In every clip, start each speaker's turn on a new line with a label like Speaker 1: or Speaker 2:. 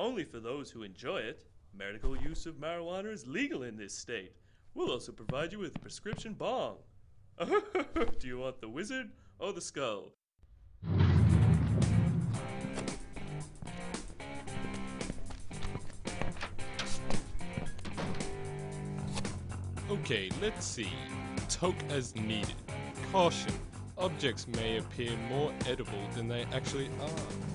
Speaker 1: only for those who enjoy it. Medical use of marijuana is legal in this state. We'll also provide you with a prescription bong. Do you want the wizard or the skull?
Speaker 2: Okay, let's see. Toke as needed. Caution. Objects may appear more edible than they actually are.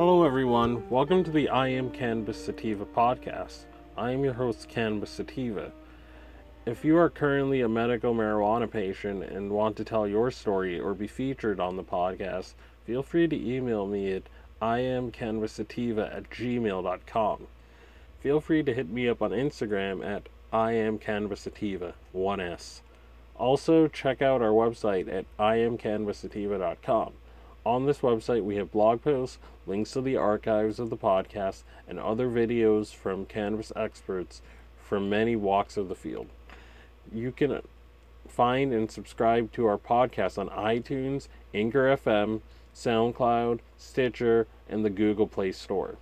Speaker 3: Hello, everyone. Welcome to the I Am Cannabis Sativa podcast. I am your host, Cannabis Sativa. If you are currently a medical marijuana patient and want to tell your story or be featured on the podcast, feel free to email me at iamcannabissativa at gmail.com. Feel free to hit me up on Instagram at iamcannabissativa, 1S. Also, check out our website at iamcannabissativa.com. On this website, we have blog posts, links to the archives of the podcast, and other videos from cannabis experts from many walks of the field. You can find and subscribe to our podcast on iTunes, Anchor FM, SoundCloud, Stitcher, and the Google Play Store.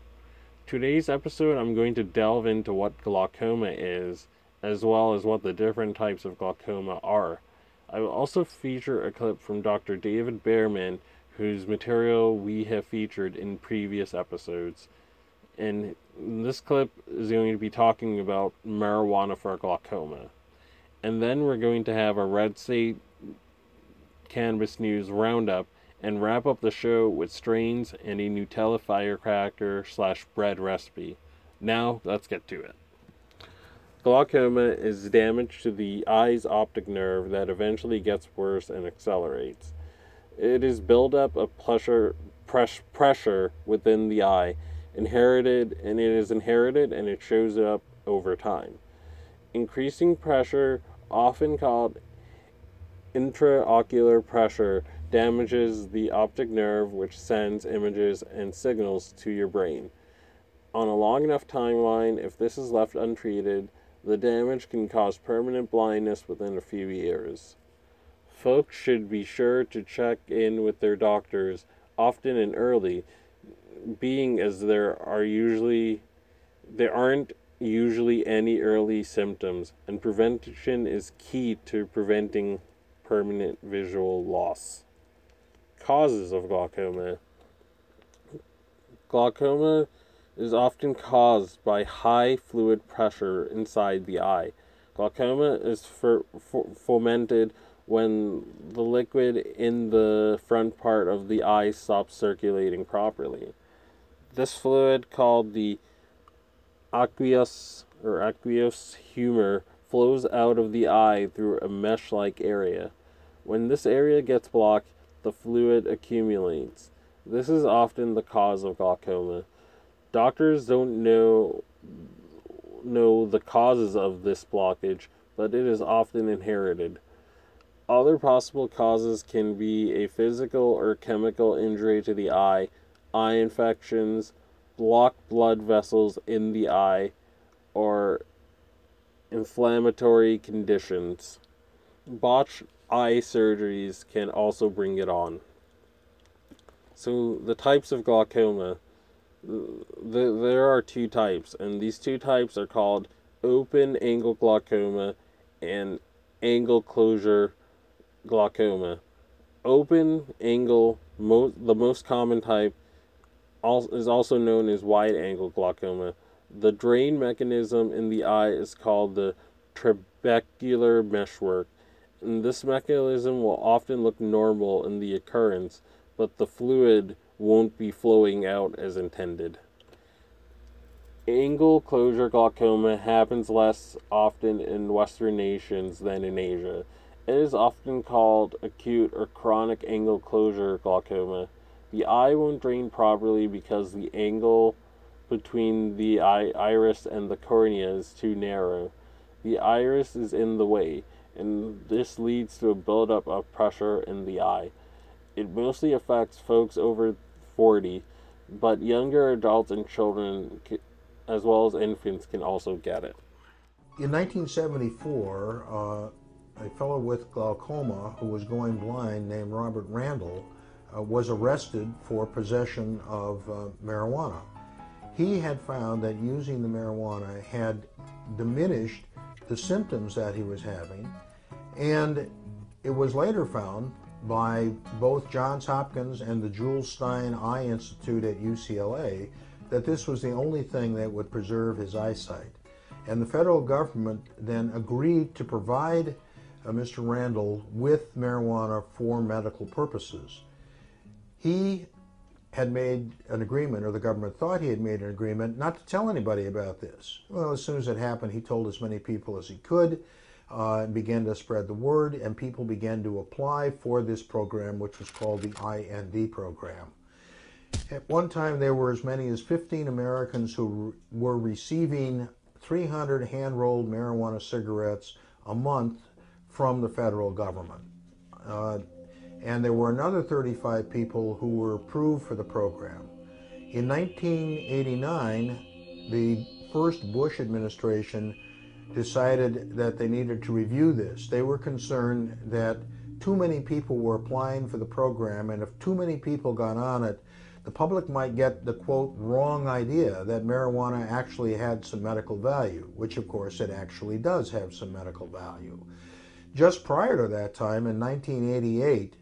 Speaker 3: Today's episode, I'm going to delve into what glaucoma is, as well as what the different types of glaucoma are. I will also feature a clip from Dr. David Bearman, whose material we have featured in previous episodes. And this clip is going to be talking about marijuana for glaucoma. And then we're going to have a Red State Cannabis News Roundup and wrap up the show with strains and a Nutella firecracker slash bread recipe. Now, let's get to it. Glaucoma is damage to the eye's optic nerve that eventually gets worse and accelerates. It is buildup of pressure, press, pressure within the eye, inherited, and it is inherited and it shows up over time. Increasing pressure, often called intraocular pressure, damages the optic nerve, which sends images and signals to your brain. On a long enough timeline, if this is left untreated, the damage can cause permanent blindness within a few years. Folks should be sure to check in with their doctors often and early, being as there are usually there aren't usually any early symptoms, and prevention is key to preventing permanent visual loss. Causes of glaucoma. Glaucoma is often caused by high fluid pressure inside the eye. Glaucoma is fer- f- fomented when the liquid in the front part of the eye stops circulating properly. This fluid, called the aqueous or aqueous humor, flows out of the eye through a mesh like area. When this area gets blocked, the fluid accumulates. This is often the cause of glaucoma. Doctors don't know know the causes of this blockage, but it is often inherited. Other possible causes can be a physical or chemical injury to the eye, eye infections, blocked blood vessels in the eye, or inflammatory conditions. Botched eye surgeries can also bring it on. So, the types of glaucoma the, there are two types, and these two types are called open angle glaucoma and angle closure glaucoma. Open angle, mo- the most common type, al- is also known as wide angle glaucoma. The drain mechanism in the eye is called the trabecular meshwork. And this mechanism will often look normal in the occurrence, but the fluid won't be flowing out as intended. Angle closure glaucoma happens less often in Western nations than in Asia. It is often called acute or chronic angle closure glaucoma. The eye won't drain properly because the angle between the eye, iris and the cornea is too narrow. The iris is in the way, and this leads to a buildup of pressure in the eye. It mostly affects folks over 40, but younger adults and children, as well as infants, can also get it.
Speaker 4: In 1974, uh, a fellow with glaucoma who was going blind named Robert Randall uh, was arrested for possession of uh, marijuana. He had found that using the marijuana had diminished the symptoms that he was having, and it was later found by both Johns Hopkins and the Jules Stein Eye Institute at UCLA that this was the only thing that would preserve his eyesight. And the federal government then agreed to provide uh, Mr. Randall with marijuana for medical purposes. He had made an agreement, or the government thought he had made an agreement, not to tell anybody about this. Well, as soon as it happened, he told as many people as he could uh, and began to spread the word, and people began to apply for this program, which was called the IND program. At one time, there were as many as 15 Americans who were receiving 300 hand rolled marijuana cigarettes a month from the federal government. Uh, and there were another 35 people who were approved for the program. In 1989, the first Bush administration decided that they needed to review this. They were concerned that too many people were applying for the program, and if too many people got on it, the public might get the quote wrong idea that marijuana actually had some medical value, which of course it actually does have some medical value. Just prior to that time, in 1988,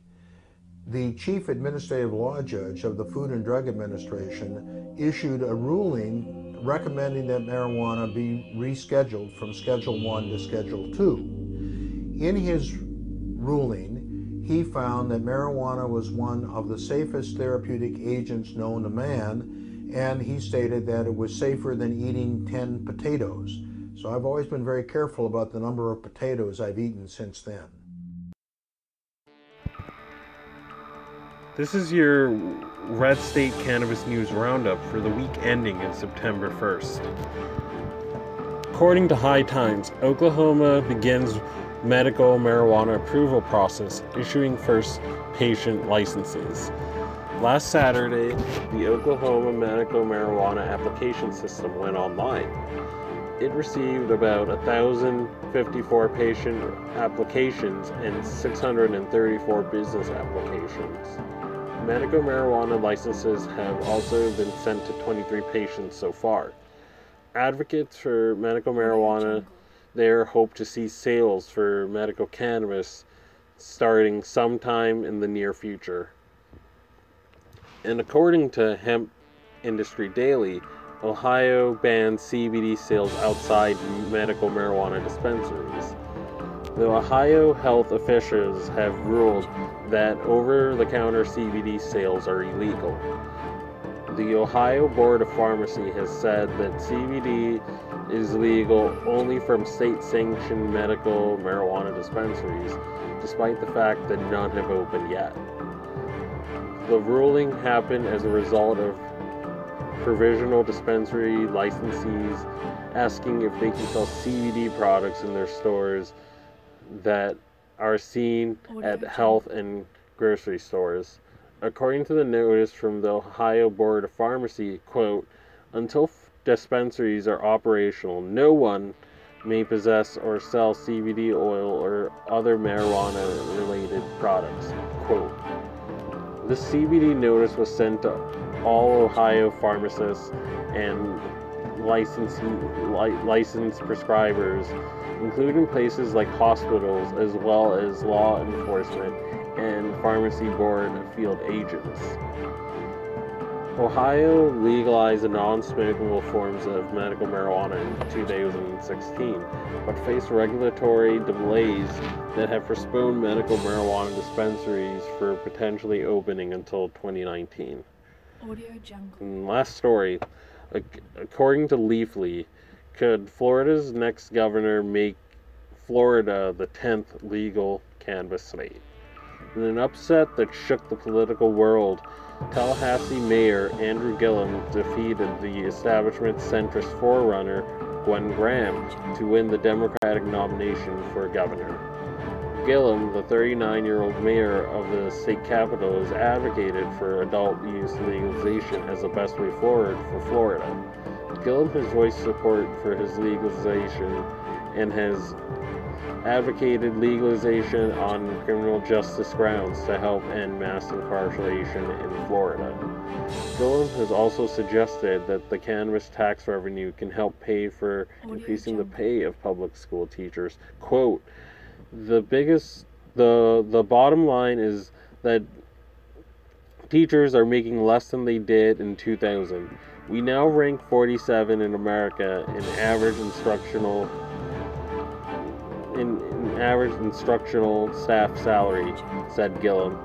Speaker 4: the chief administrative law judge of the Food and Drug Administration issued a ruling recommending that marijuana be rescheduled from Schedule 1 to Schedule 2. In his ruling, he found that marijuana was one of the safest therapeutic agents known to man, and he stated that it was safer than eating 10 potatoes. So I've always been very careful about the number of potatoes I've eaten since then.
Speaker 3: This is your Red State Cannabis News Roundup for the week ending in September 1st. According to High Times, Oklahoma begins medical marijuana approval process, issuing first patient licenses. Last Saturday, the Oklahoma medical marijuana application system went online. It received about 1,054 patient applications and 634 business applications. Medical marijuana licenses have also been sent to 23 patients so far. Advocates for medical marijuana there hope to see sales for medical cannabis starting sometime in the near future. And according to Hemp Industry Daily, Ohio bans CBD sales outside medical marijuana dispensaries. The Ohio health officials have ruled that over the counter CBD sales are illegal. The Ohio Board of Pharmacy has said that CBD is legal only from state sanctioned medical marijuana dispensaries, despite the fact that none have opened yet. The ruling happened as a result of provisional dispensary licensees asking if they can sell CBD products in their stores that are seen at health and grocery stores. According to the notice from the Ohio Board of Pharmacy, quote, until dispensaries are operational, no one may possess or sell CBD oil or other marijuana related products. Quote. The CBD notice was sent to all Ohio pharmacists and licensing, li- licensed prescribers, including places like hospitals, as well as law enforcement and pharmacy board field agents. Ohio legalized non-smokable forms of medical marijuana in 2016, but faced regulatory delays that have postponed medical marijuana dispensaries for potentially opening until 2019.
Speaker 5: Audio Jungle.
Speaker 3: And last story. According to Leafly, could Florida's next governor make Florida the 10th legal cannabis state? In an upset that shook the political world, Tallahassee Mayor Andrew Gillum defeated the establishment centrist forerunner, Gwen Graham, to win the Democratic nomination for governor. Gillum, the 39 year old mayor of the state capital, has advocated for adult use legalization as the best way forward for Florida. Gillum has voiced support for his legalization and has advocated legalization on criminal justice grounds to help end mass incarceration in Florida. Gillum has also suggested that the cannabis tax revenue can help pay for increasing the pay of public school teachers. Quote, the biggest the the bottom line is that teachers are making less than they did in 2000. We now rank 47 in America in average instructional in, in average instructional staff salary, said Gillum.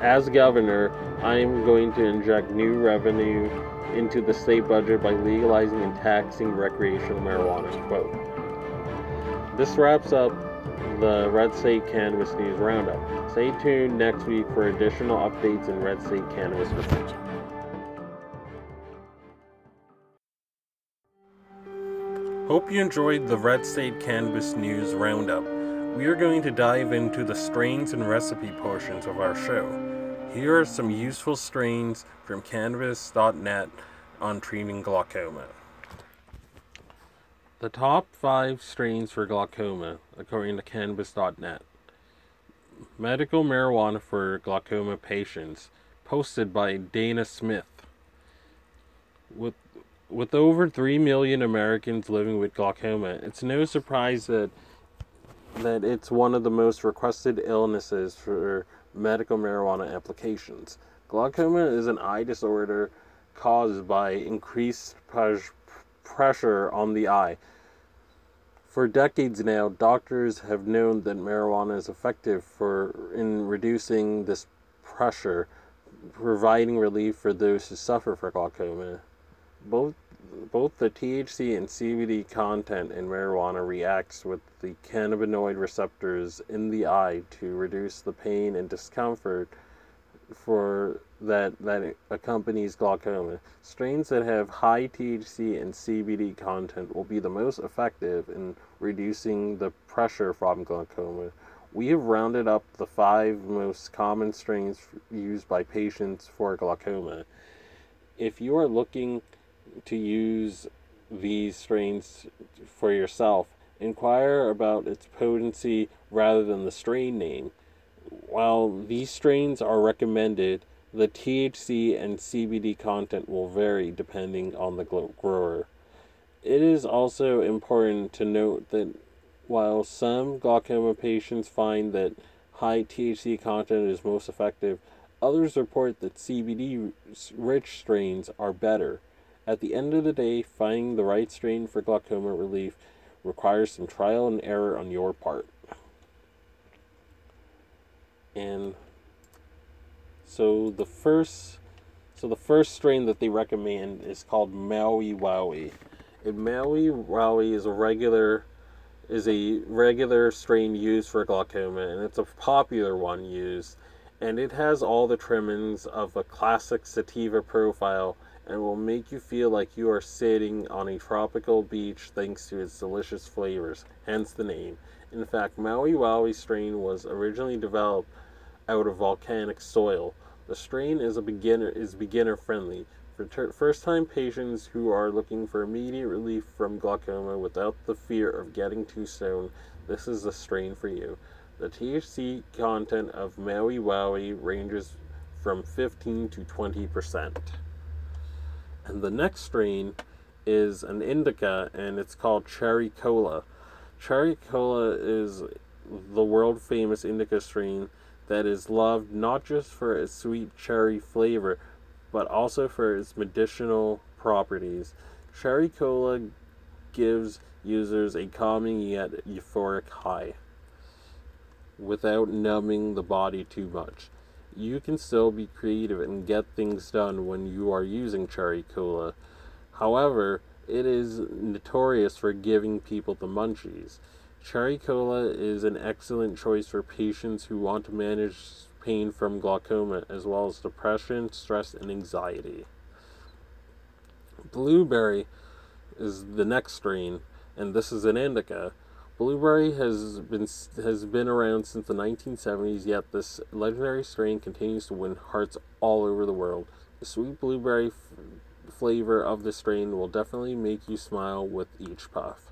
Speaker 3: As governor, I am going to inject new revenue into the state budget by legalizing and taxing recreational marijuana. Quote. This wraps up the Red State Cannabis News Roundup. Stay tuned next week for additional updates in Red State Cannabis Research. Hope you enjoyed the Red State Cannabis News Roundup. We are going to dive into the strains and recipe portions of our show. Here are some useful strains from cannabis.net on treating glaucoma. The top five strains for glaucoma, according to cannabis.net. Medical marijuana for glaucoma patients, posted by Dana Smith. With with over 3 million Americans living with glaucoma, it's no surprise that that it's one of the most requested illnesses for medical marijuana applications. Glaucoma is an eye disorder caused by increased pressure on the eye. For decades now, doctors have known that marijuana is effective for in reducing this pressure, providing relief for those who suffer from glaucoma. Both both the THC and CBD content in marijuana reacts with the cannabinoid receptors in the eye to reduce the pain and discomfort for that that accompanies glaucoma. Strains that have high THC and CBD content will be the most effective in reducing the pressure from glaucoma. We have rounded up the five most common strains used by patients for glaucoma. If you are looking to use these strains for yourself, inquire about its potency rather than the strain name. While these strains are recommended, the THC and CBD content will vary depending on the grower. It is also important to note that while some glaucoma patients find that high THC content is most effective, others report that CBD rich strains are better. At the end of the day, finding the right strain for glaucoma relief requires some trial and error on your part. And so the first so the first strain that they recommend is called Maui Wowie. And Maui Wowie is a regular is a regular strain used for glaucoma and it's a popular one used and it has all the trimmings of a classic sativa profile and will make you feel like you are sitting on a tropical beach thanks to its delicious flavors, hence the name. In fact, Maui Wowie strain was originally developed out of volcanic soil. The strain is a beginner is beginner friendly for ter- first-time patients who are looking for immediate relief from glaucoma without the fear of getting too stoned. This is the strain for you. The THC content of Maui Wowie ranges from 15 to 20 percent. And the next strain is an indica and it's called Cherry Cola. Cherry Cola is the world famous indica strain that is loved not just for its sweet cherry flavor, but also for its medicinal properties. Cherry Cola gives users a calming yet euphoric high without numbing the body too much you can still be creative and get things done when you are using Cherry Cola. However, it is notorious for giving people the munchies. Cherry Cola is an excellent choice for patients who want to manage pain from glaucoma as well as depression, stress, and anxiety. Blueberry is the next strain, and this is an indica. Blueberry has been has been around since the 1970s, yet this legendary strain continues to win hearts all over the world. The sweet blueberry f- flavor of the strain will definitely make you smile with each puff.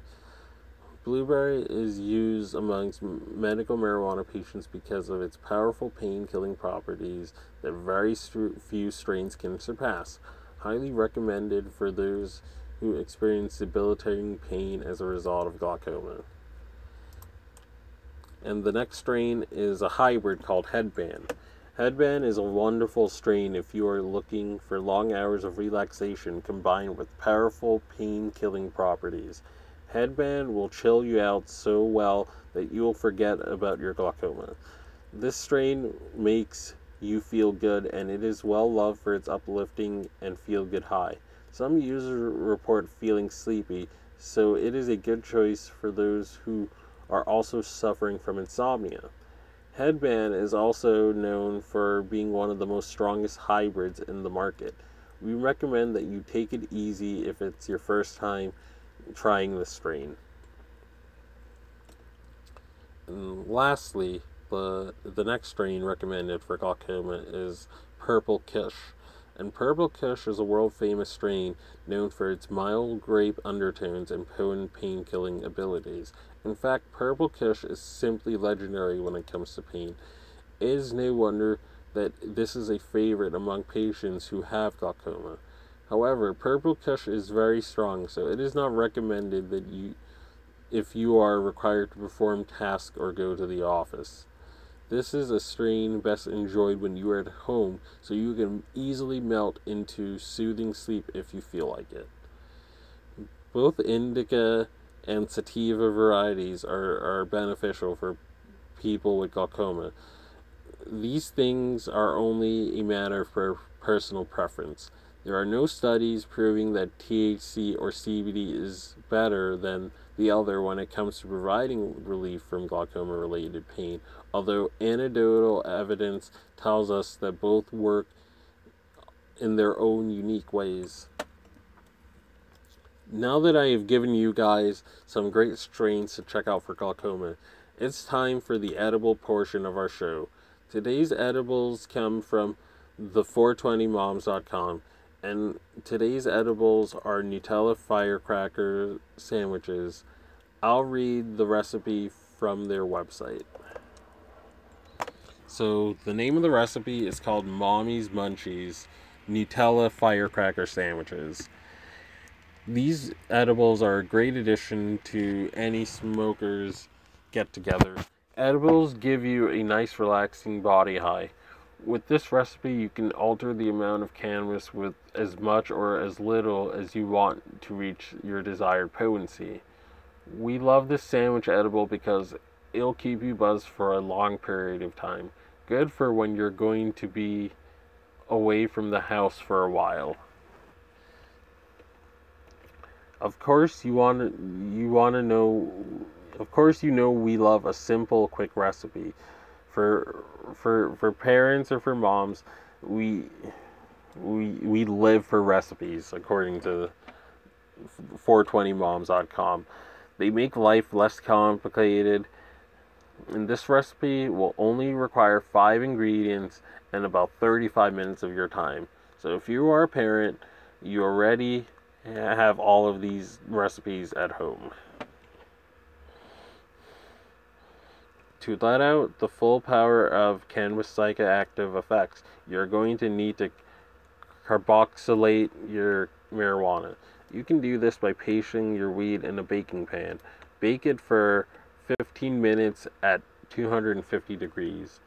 Speaker 3: Blueberry is used amongst medical marijuana patients because of its powerful pain killing properties that very few strains can surpass. Highly recommended for those who experience debilitating pain as a result of glaucoma. And the next strain is a hybrid called Headband. Headband is a wonderful strain if you are looking for long hours of relaxation combined with powerful pain killing properties. Headband will chill you out so well that you will forget about your glaucoma. This strain makes you feel good and it is well loved for its uplifting and feel good high. Some users report feeling sleepy, so it is a good choice for those who are also suffering from insomnia. Headband is also known for being one of the most strongest hybrids in the market. We recommend that you take it easy if it's your first time trying the strain. And mm, lastly, the the next strain recommended for glaucoma is Purple Kush. And Purple Kush is a world famous strain known for its mild grape undertones and potent pain killing abilities. In fact, Purple Kush is simply legendary when it comes to pain. It is no wonder that this is a favorite among patients who have glaucoma. However, purple kush is very strong, so it is not recommended that you if you are required to perform tasks or go to the office. This is a strain best enjoyed when you are at home, so you can easily melt into soothing sleep if you feel like it. Both indica and sativa varieties are, are beneficial for people with glaucoma. These things are only a matter of personal preference. There are no studies proving that THC or CBD is better than the other when it comes to providing relief from glaucoma related pain, although anecdotal evidence tells us that both work in their own unique ways. Now that I have given you guys some great strains to check out for glaucoma, it's time for the edible portion of our show. Today's edibles come from the420moms.com and today's edibles are Nutella firecracker sandwiches. I'll read the recipe from their website. So, the name of the recipe is called Mommy's Munchies Nutella Firecracker Sandwiches. These edibles are a great addition to any smokers get together. Edibles give you a nice, relaxing body high. With this recipe, you can alter the amount of cannabis with as much or as little as you want to reach your desired potency. We love this sandwich edible because it'll keep you buzzed for a long period of time. Good for when you're going to be away from the house for a while. Of course, you want you want to know of course you know we love a simple quick recipe for for for parents or for moms, we we we live for recipes according to 420moms.com. They make life less complicated. And this recipe will only require 5 ingredients and about 35 minutes of your time. So if you are a parent, you already have all of these recipes at home. To let out the full power of cannabis psychoactive effects, you're going to need to carboxylate your marijuana. You can do this by pasting your weed in a baking pan. Bake it for 15 minutes at 250 degrees.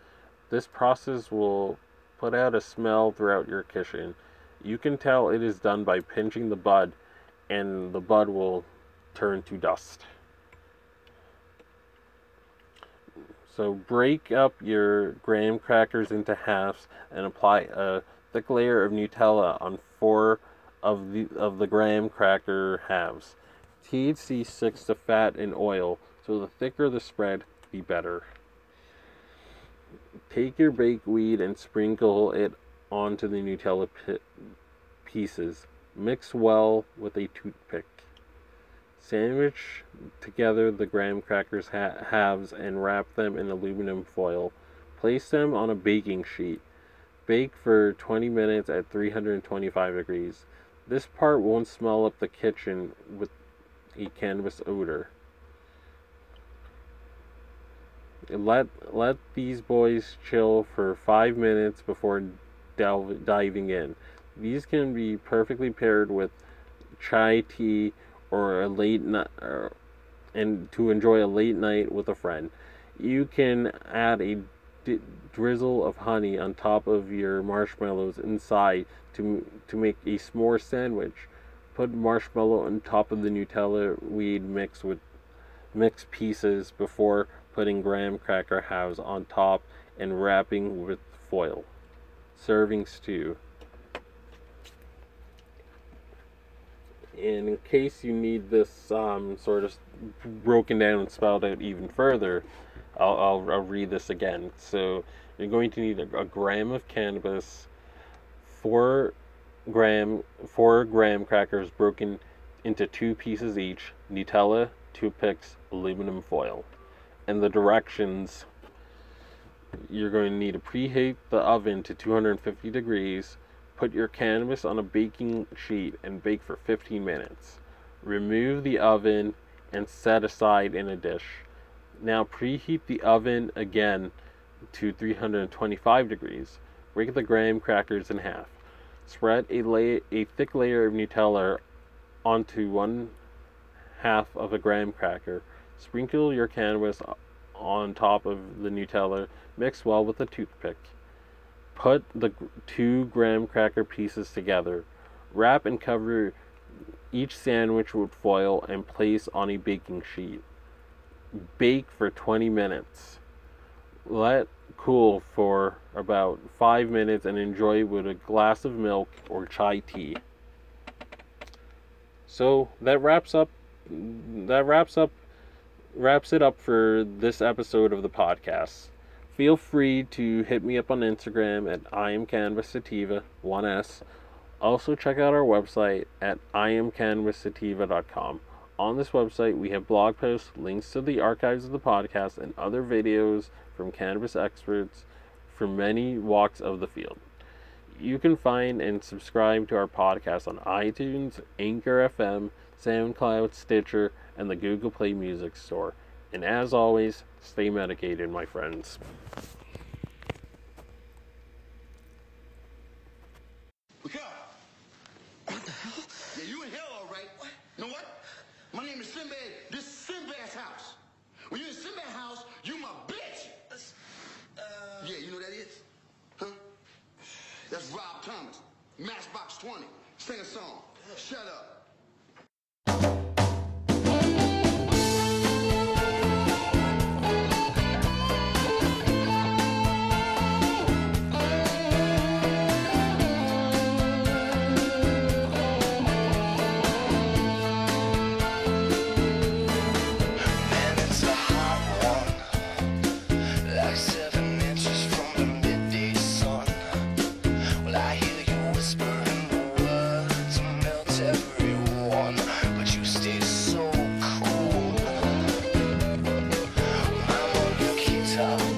Speaker 3: This process will put out a smell throughout your kitchen. You can tell it is done by pinching the bud, and the bud will turn to dust. So break up your graham crackers into halves and apply a thick layer of Nutella on four of the of the graham cracker halves. THC sticks to fat and oil, so the thicker the spread, the better. Take your baked weed and sprinkle it onto the Nutella pieces. Mix well with a toothpick. Sandwich together the graham crackers ha- halves and wrap them in aluminum foil. Place them on a baking sheet. Bake for 20 minutes at 325 degrees. This part won't smell up the kitchen with a cannabis odor. Let let these boys chill for five minutes before delve, diving in. These can be perfectly paired with chai tea or a late night, and to enjoy a late night with a friend. You can add a d- drizzle of honey on top of your marshmallows inside to to make a s'more sandwich. Put marshmallow on top of the Nutella weed mix with mixed pieces before putting graham cracker halves on top and wrapping with foil. Serving stew. And in case you need this um, sort of broken down and spelled out even further, I'll, I'll, I'll read this again. So you're going to need a, a gram of cannabis, four gram four graham crackers broken into two pieces each, Nutella, toothpicks, aluminum foil. And the directions you're going to need to preheat the oven to 250 degrees. Put your cannabis on a baking sheet and bake for 15 minutes. Remove the oven and set aside in a dish. Now preheat the oven again to 325 degrees. Break the graham crackers in half. Spread a, lay- a thick layer of Nutella onto one half of a graham cracker. Sprinkle your cannabis on top of the Nutella. Mix well with a toothpick. Put the two graham cracker pieces together. Wrap and cover each sandwich with foil and place on a baking sheet. Bake for 20 minutes. Let cool for about 5 minutes and enjoy with a glass of milk or chai tea. So that wraps up that wraps up wraps it up for this episode of the podcast. Feel free to hit me up on Instagram at I am Cannabis Sativa, 1S. Also check out our website at iamcannabissativa.com. On this website, we have blog posts, links to the archives of the podcast, and other videos from cannabis experts from many walks of the field. You can find and subscribe to our podcast on iTunes, Anchor FM, SoundCloud, Stitcher, and the Google Play Music Store. And as always, stay medicated, my friends.
Speaker 5: Look out! What the hell? Yeah, you in hell, all right. What? You know what? My name is Sinbad. This is Sinbad's house. When you in Sinbad's house, you my bitch. Uh, yeah, you know that is? Huh? That's Rob Thomas. Matchbox 20. Sing a song. Shut up.
Speaker 6: Your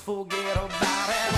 Speaker 6: forget about it.